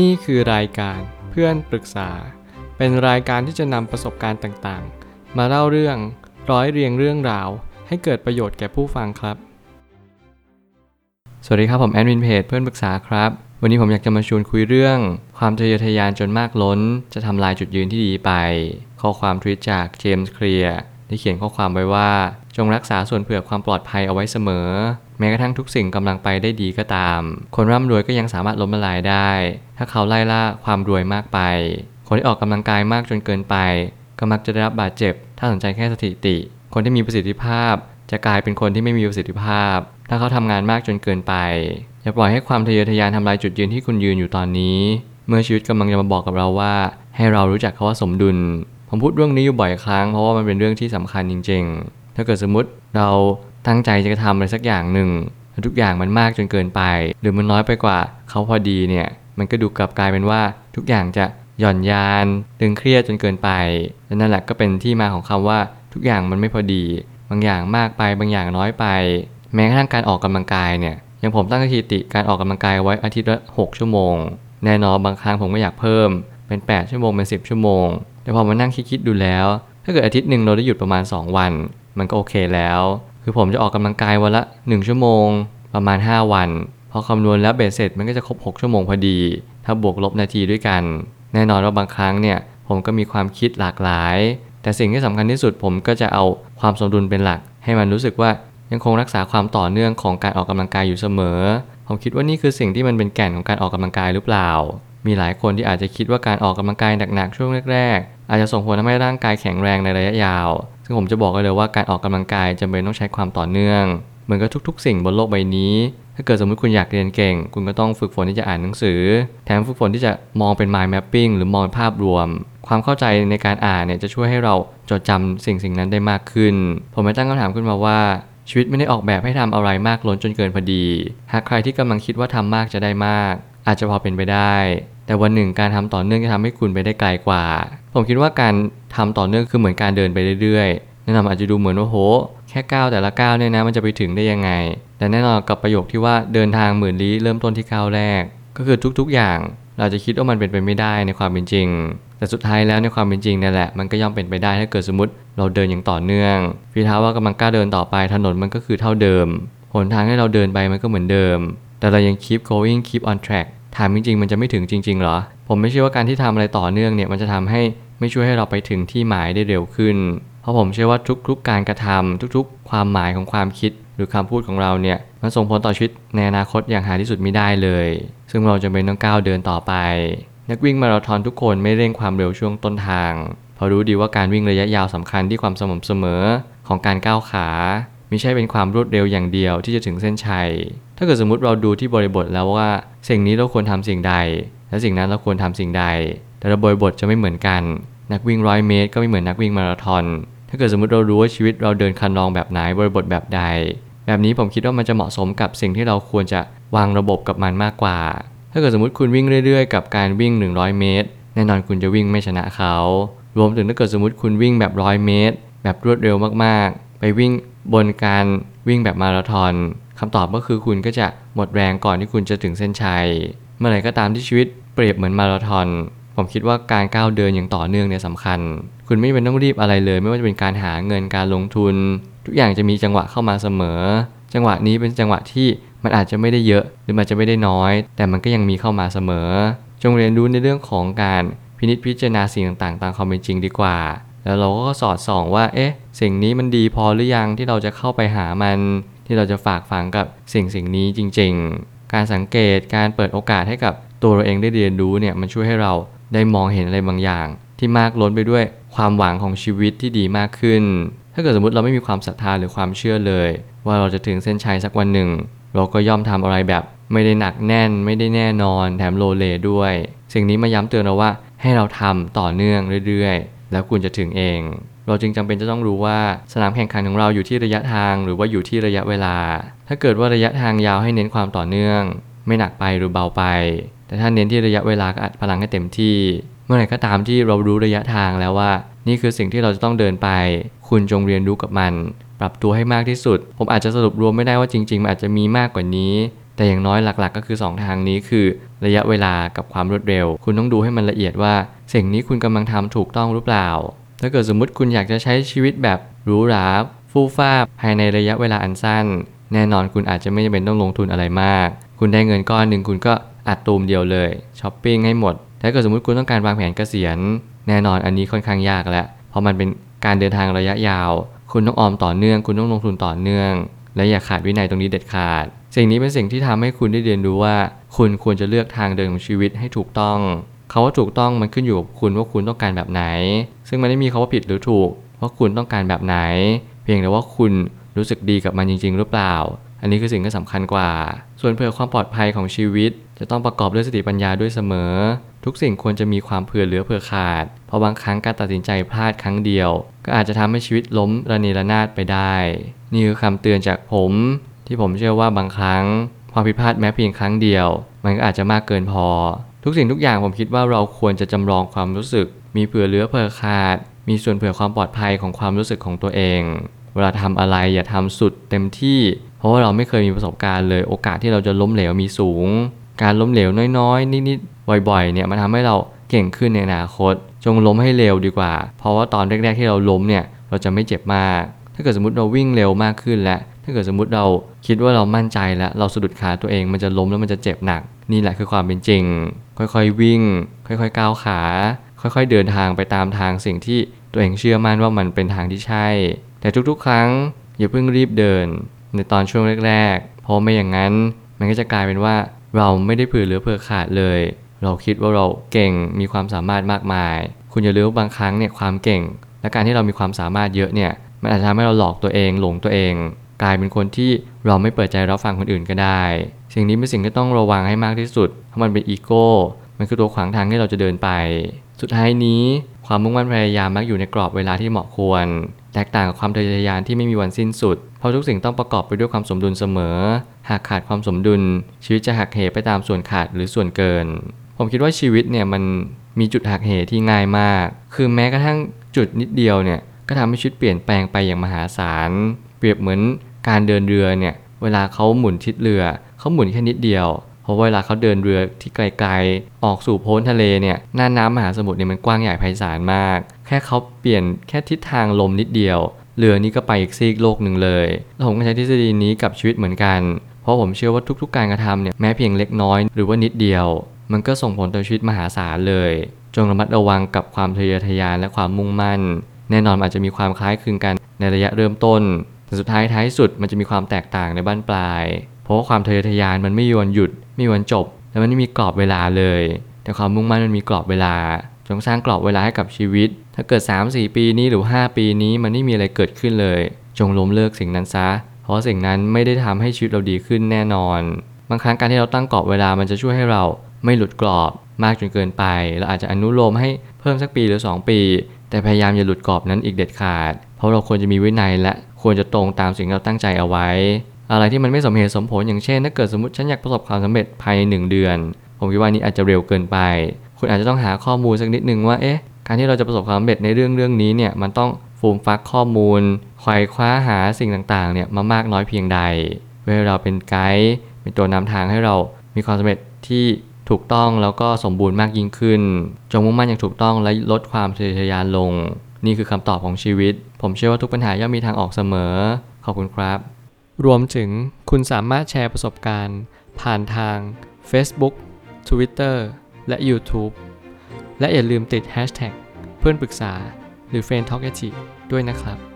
นี่คือรายการเพื่อนปรึกษา เป็นรายการที่จะนำประสบการณ์ต่างๆ มาเล่าเรื่องร้อยเรียงเรื่องราว ให้เกิดประโยชน์แก่ผู้ฟังครับ สวัสดีครับผมแอดมินเพจเพื่อนปรึกษาครับ วันนี้ผมอยากจะมาชวนคุยเรื่อง ความทะเยอทะยานจนมากล้น จะทำลายจุดยืนที่ดีไป ข้อความทวิตจากเจมส์เคลียร์ได้เขียนข้อความไว้ว่า จงรักษาส่วนเผื่อความปลอดภัยเอาไว้เสมอ ม้กระทั่งทุกสิ่งกำลังไปได้ดีก็ตาม คนร่ำรวยก็ยังสามารถล้มละลายได้ ถ้าเขาไล่ล่าความรวยมากไป คนที่ออกกำลังกายมากจนเกินไป ก็มักจะได้รับบาดเจ็บ ถ้าสนใจแค่สถิติ คนที่มีประสิทธิภาพ จะกลายเป็นคนที่ไม่มีประสิทธิภาพ ถ้าเขาทำงานมากจนเกินไปอย่าปล่อยให้ความทะเยอทะยานทำลายจุดยืนที่คุณยืนอยู่ตอนนี้ เมื่อชีวิตกำลังจะมาบอกกับเราว่า ให้เรารู้จักคาว่าสมดุลผมพูดเรื่องนี้อยู่บ่อยครั้งเพราะว่ามันเป็นเรื่องที่สำคัญจริง ๆ ถ้าเกิดสมมติเรา ตั้งใจจะทำอะไรสักอย่างหนึ่งทุกอย่างมันมากจนเกินไป หรือมันน้อยไปกว่าเขาพอดีเนี่ย มันก็ดูกลับกลายเป็นว่าทุกอย่างจะหย่อนยานตึงเครียดจนเกินไปและนั่นแหละก็เป็นที่มาของคำว่าทุกอย่างมันไม่พอดี บางอย่างมากไปบางอย่างน้อยไป แม้กระทั่งการออกกำลังกายเนี่ยอย่างผมตั้งสถิติการออกกำลังกายไว้อาทิตย์ละ6ชั่วโมง แน่นอนบางครั้งผมก็อยากเพิ่มเป็น 8 ชั่วโมงเป็น 10 ชั่วโมง แต่พอมานั่งคิดๆดูแล้ว ถ้าเกิดอาทิตย์หนึ่งเราได้หยุดประมาณ 2 วัน มันก็โอเคแล้ว คือผมจะออกกำลังกายวันละ 1 ชั่วโมง ประมาณ 5 วัน พอคำนวณแล้วเบสเสร็จมันก็จะครบ 6 ชั่วโมงพอดี ถ้าบวกลบนาทีด้วยกัน แน่นอนว่าบางครั้งเนี่ยผมก็มีความคิดหลากหลาย แต่สิ่งที่สำคัญที่สุดผมก็จะเอาความสมดุลเป็นหลัก ให้มันรู้สึกว่ายังคงรักษาความต่อเนื่องของการออกกำลังกายอยู่เสมอ ผมคิดว่านี่คือสิ่งที่มันเป็นแก่นของการออกกำลังกายหรือเปล่า มีหลายคนที่อาจจะคิดว่าการออกกำลังกายหนักๆช่วงแรกๆ อาจจะส่งผลทำให้ร่างกายแข็งแรงในระยะยาว ซึ่งผมจะบอกเลยว่าการออกกำลังกายจำเป็นต้องใช้ความต่อเนื่อง เหมือนกับทุกๆ สิ่งบนโลกใบนี้ ถ้าเกิดสมมติคุณอยากเรียนเก่ง คุณก็ต้องฝึกฝนที่จะอ่านหนังสือ แถมฝึกฝนที่จะมองเป็น mind mapping หรือมองเป็นภาพรวม ความเข้าใจในการอ่านเนี่ยจะช่วยให้เราจดจำสิ่งสิ่งนั้นได้มากขึ้น ผมไม่ตั้งคำถามขึ้นมาว่าชีวิตไม่ได้ออกแบบให้ทำอะไรมากล้นจนเกินพอดี หากใครที่กำลังคิดว่าทำมากจะได้มาก อาจจะพอเป็นไปได้ แต่วันหนึ่งการทำต่อเนื่องจะทำให้คุณไปได้ไกลกว่า ผมคิดว่าการทำต่อเนื่องคือเหมือนการเดินไปเรื่อยๆแนะนำอาจจะดูเหมือนว่าโห แค่ก้าวแต่ละก้าวเนี่ยนะมันจะไปถึงได้ยังไง แต่แน่นอนกับประโยคที่ว่าเดินทางหมื่นลี้เริ่มต้นที่ก้าวแรก ก็คือทุกๆอย่าง เราจะคิดว่ามันเป็นไปไม่ได้ในความเป็นจริง แต่สุดท้ายแล้วในความเป็นจริงนั่นแหละมันก็ย่อมเป็นไปได้ถ้าเกิดสมมติเราเดินอย่างต่อเนื่องฟีเท้าว่ากำลังก้าวเดินต่อไปถนนมันก็คือเท่าเดิมหนทางให้เราเดินไปมันก็เหมือนเดิม แต่เรายัง keep going keep on track ถามจริงๆ มันจะไม่ถึงจริงๆเหรอ ผมไม่เชื่อว่าการที่ทำอะไรต่อเนื่องเนี่ยมันจะทำให้ไม่ช่วยให้เราไปถึงที่หมายได้เร็วขึ้น เพราะผมเชื่อว่าทุกๆ การกระทำทุกๆ ความหมายของความคิด หรือคำพูดของเราเนี่ยมันส่งผลต่อชีวิตในอนาคตอย่างหาที่สุดไม่ได้เลย ซึ่งเราจะเป็นต้องก้าวเดินต่อไป นักวิ่งมาราธอนทุกคนไม่เร่งความเร็วช่วงต้นทาง เพราะรู้ดีว่าการวิ่งระยะยาวสำคัญที่ความสม่ำเสมอของการก้าวขา ม่ใช่เป็นความรวดเร็วอย่างเดียวที่จะถึงเส้นชัย ถ้าเกิดสมมติเราดูที่บริบทแล้วว่า สิ่งนี้เราควรทำสิ่งใด และสิ่งนั้นเราควรทำสิ่งใด แต่ละบริบทจะไม่เหมือนกัน นักวิ่งร้อยเมตร ก็ไม่เหมือนนักวิ่งมาราธอน ถ้าเกิดสมมติเรารู้ว่าชีวิตเราเดินคันลองแบบไหนบริบทแบบใด แบบนี้ผมคิดว่ามันจะเหมาะสมกับสิ่งที่เราควรจะวางระบบกับมันมากกว่า ถ้าเกิดสมมติคุณวิ่งเรื่อยๆ กับการวิ่ง 100 เมตร แน่นอนคุณจะวิ่งไม่ชนะเขา รวมถึงถ้าเกิดสมมติคุณวิ่งแบบร้อยเมตร แบบรวดเร็วมากๆ ไปวิ่งบนการวิ่งแบบมาราธอนคำตอบก็คือคุณก็จะหมดแรงก่อนที่คุณจะถึงเส้นชัย เมื่อไหร่ก็ตามที่ชีวิตเปรียบเหมือนมาราธอนผมคิดว่าการก้าวเดินอย่างต่อเนื่องเนี่ยสำคัญ คุณไม่เป็นต้องรีบอะไรเลย ไม่ว่าจะเป็นการหาเงินการลงทุน ทุกอย่างจะมีจังหวะเข้ามาเสมอ จังหวะนี้เป็นจังหวะที่มันอาจจะไม่ได้เยอะหรือมันจะไม่ได้น้อย แต่มันก็ยังมีเข้ามาเสมอ จงเรียนรู้ในเรื่องของการพินิจพิจารณาสิ่งต่างๆ ตามความเป็นจริงดีกว่า แล้วเราก็สอดส่องว่า เอ๊ะ สิ่งนี้มันดีพอหรือยังที่เราจะเข้าไปหามัน ที่เราจะฝากฝังกับสิ่งสิ่งนี้จริง ๆ การสังเกตการเปิดโอกาสให้กับตัวเราเองได้เรียนรู้เนี่ยมันช่วยให้เราได้มองเห็นอะไรบางอย่าง ที่มากล้นไปด้วยความหวังของชีวิตที่ดีมากขึ้น ถ้าเกิดสมมติเราไม่มีความศรัทธาหรือความเชื่อเลย ว่าเราจะถึงเส้นชัยสักวันหนึ่ง เราก็ย่อมทำอะไรแบบ ไม่ได้หนักแน่น ไม่ได้แน่นอน แถมโลเลด้วย สิ่งนี้มาย้ำเตือนเราว่าให้เราทำต่อเนื่องเรื่อยๆ แล้วคุณจะถึงเอง เราจึงจำเป็นจะต้องรู้ว่าสนามแข่งขันของเราอยู่ที่ระยะทางหรือว่าอยู่ที่ระยะเวลา ถ้าเกิดว่าระยะทางยาวให้เน้นความต่อเนื่อง ไม่หนักไปหรือเบาไป แต่ถ้าเน้นที่ระยะเวลาก็อัดพลังให้เต็มที่ เมื่อไหร่ก็ตามที่เรารู้ระยะทางแล้วว่า นี่คือสิ่งที่เราจะต้องเดินไป คุณจงเรียนรู้กับมัน ปรับตัวให้มากที่สุด ผมอาจจะสรุปรวมไม่ได้ว่าจริง ๆ มันอาจจะมีมากกว่านี้ แต่อย่างน้อยหลักๆ ก็คือ 2 ทางนี้คือ ระยะเวลากับความรวดเร็ว คุณต้องดูให้มันละเอียดว่า สิ่งนี้คุณกำลังทำถูกต้องหรือเปล่า ถ้าเกิดสมมุติคุณอยากจะใช้ชีวิตแบบหรูหราฟู่ฟ้าภายในระยะเวลาอันสั้น แน่นอนคุณอาจจะไม่จำเป็นต้องลงทุนอะไรมาก คุณได้เงินก้อนหนึ่งคุณก็อัดตูมเดียวเลยช้อปปิ้งให้หมดถ้าเกิดสมมติคุณต้องการวางแผนเกษียณ แน่นอนอันนี้ค่อนข้างยากแล้วเพราะมันเป็นการเดินทางระยะยาว คุณต้องออมต่อเนื่อง คุณต้องลงทุนต่อเนื่อง และอย่าขาดวินัยตรงนี้เด็ดขาด สิ่งนี้เป็นสิ่งที่ทำให้คุณได้เรียนรู้ว่า คุณควรจะเลือกทางเดินของชีวิตให้ถูกต้องคาว่าถูกต้องมันขึ้นอยู่กับคุณว่าคุณต้องการแบบไหน ซึ่งมันไม่มีคาว่าผิดหรือถูกว่าคุณต้องการแบบไหน เพียงแต่ว่าคุณรู้สึกดีกับมันจริง ๆ หรือเปล่า อันนี้คือสิ่งที่สำคัญกว่า ส่วนเพื่อความปลอดภัยของชีวิต จะต้องประกอบด้วยสติปัญญาด้วยเสมอ ทุกสิ่งควรจะมีความเผื่อเหลือเผื่อขาด เพราะบางครั้งการตัดสินใจพลาดครั้งเดียว ก็อาจจะทำให้ชีวิตล้มระเนระนาดไปได้ นี่คือคำเตือนจากผม ที่ผมเชื่อว่าบางครั้งความผิดพลาดแม้เพียงครั้งเดียว มันก็อาจจะมากเกินพอ ทุกสิ่งทุกอย่างผมคิดว่าเราควรจะจำลองความรู้สึก มีเผื่อเหลือเผื่อขาด มีส่วนเผื่อความปลอดภัยของความรู้สึกของตัวเอง เวลาทำอะไรอย่าทำสุดเต็มที่ เพราะว่าเราไม่เคยมีประสบการณ์เลยโอกาสที่เราจะล้มเหลวมีสูง การล้มเหลวน้อยๆ นิดๆบ่อยๆเนี่ยมันทำให้เราเก่งขึ้นในอนาคต จงล้มให้เร็วดีกว่า เพราะว่าตอนแรก ๆที่เราล้มเนี่ยเราจะไม่เจ็บมาก ถ้าเกิดสมมติเราวิ่งเร็วมากขึ้นแล้วถ้าเกิดสมมติเราคิดว่าเรามั่นใจแล้วเราสะดุดขาตัวเองมันจะล้มแล้วมันจะเจ็บหนัก นี่แหละคือความเป็นจริง ค่อยๆวิ่ง ค่อยๆก้าวขา ค่อยๆเดินทางไปตามทางสิ่งที่ตัวเองเชื่อมั่นว่ามันเป็นทางที่ใช่ แต่ทุกๆ ครั้งอย่าเพิ่งรีบเดิน ในตอนช่วงแรกๆเพราะไม่อย่างนั้น มันก็จะกลายเป็นว่าเราไม่ได้เผื่อเหลือเผื่อขาดเลย เราคิดว่าเราเก่งมีความสามารถมากมาย คุณอย่าลืมบางครั้งเนี่ยความเก่ง และการที่เรามีความสามารถเยอะเนี่ยมันอาจจะทำให้เราหลอกตัวเองหลงตัวเอง กลายเป็นคนที่เราไม่เปิดใจรับฟังคนอื่นก็ได้ สิ่งนี้เป็นสิ่งที่ต้องระวังให้มากที่สุดเพราะมันเป็นอีโก้มันคือตัวขวางทางที่เราจะเดินไป สุดท้ายนี้ความมุ่งมั่นพยายามมักอยู่ในกรอบเวลาที่เหมาะควร แตกต่างกับความทะเยอทะยานที่ไม่มีวันสิ้นสุด เพราะทุกสิ่งต้องประกอบไปด้วยความสมดุลเสมอ หากขาดความสมดุล ชีวิตจะหักเหไปตามส่วนขาดหรือส่วนเกิน ผมคิดว่าชีวิตเนี่ยมันมีจุดหักเหที่ง่ายมาก คือแม้กระทั่งจุดนิดเดียวเนี่ยก็ทำให้ชีวิตเปลี่ยนแปลงไปอย่างมหาศาล เปรียบเหมือนการเดินเรือเนี่ย เวลาเขาหมุนทิศเรือเขาหมุนแค่นิดเดียว เพราะเวลาเขาเดินเรือที่ไกลๆ ออกสู่โพ้นทะเลเนี่ย หน้าน้ำมหาสมุทรเนี่ยมันกว้างใหญ่ไพศาลมาก แค่เขาเปลี่ยนแค่ทิศทางลมนิดเดียว เรือนี้ก็ไปอีกซีกโลกหนึ่งเลยแล้วผมก็ใช้ทฤษฎีนี้กับชีวิตเหมือนกัน เพราะผมเชื่อว่าทุกๆการกระทำเนี่ยแม้เพียงเล็กน้อย หรือว่านิดเดียว มันก็ส่งผลต่อชีวิตมหาศาลเลย จงระมัดระวังกับความทะเยอทะยานและความมุ่งมั่น แน่นอนอาจจะมีความคล้ายคลึงกันในระยะเริ่มต้นแต่สุดท้ายท้ายสุดมันจะมีความแตกต่างในบ้านปลาย เพราะว่าความทะเยอทะยานมันไม่มีวันหยุดไม่มีวันจบ และมันไม่มีกรอบเวลาเลย แต่ความมุ่งมั่นมันมีกรอบเวลา จงสร้างกรอบเวลาให้กับชีวิต ถ้าเกิด 3-4 ปีนี้หรือ 5 ปีนี้มันไม่มีอะไรเกิดขึ้นเลย จงล้มเลิกสิ่งนั้นซะ เพราะสิ่งนั้นไม่ได้ทำให้ชีวิตเราดีขึ้นแน่นอน บางครั้งการที่เราตั้งกรอบเวลามันจะช่วยให้เรา ไม่หลุดกรอบมากจนเกินไป เราอาจจะอนุโลมให้เพิ่มสักปีหรือ 2 ปี แต่พยายามอย่าหลุดกรอบนั้นอีกเด็ดขาด เพราะเราควรจะมีวินัยและควรจะตรงตามสิ่งที่เราตั้งใจเอาไว้ อะไรที่มันไม่สมเหตุสมผลอย่างเช่นถ้าเกิดสมมติฉันอยากประสบความสำเร็จภายในหนึ่งเดือน ผมคิดว่านี้อาจจะเร็วเกินไป คุณอาจจะต้องหาข้อมูลสักนิดนึงว่าเอ๊ะการที่เราจะประสบความสำเร็จในเรื่องเรื่องนี้เนี่ยมันต้องฟูมฟักข้อมูลควยคว้าหาสิ่งต่างๆเนี่ยมามากน้อยเพียงใดเพื่อให้เราเป็นไกด์เป็นตัวนำทางให้เรามีความสำเร็จที่ ถูกต้องแล้วก็สมบูรณ์มากยิ่งขึ้น จงมุ่งมั่นอย่างถูกต้องและลดความทะเยอทะยานลง นี่คือคำตอบของชีวิต ผมเชื่อว่าทุกปัญหาย่อมมีทางออกเสมอ ขอบคุณครับ รวมถึงคุณสามารถแชร์ประสบการณ์ ผ่านทาง Facebook Twitter และ YouTube และอย่าลืมติด Hashtag เพื่อนปรึกษาหรือ f r ร e n d t a l k ด้วยนะครับ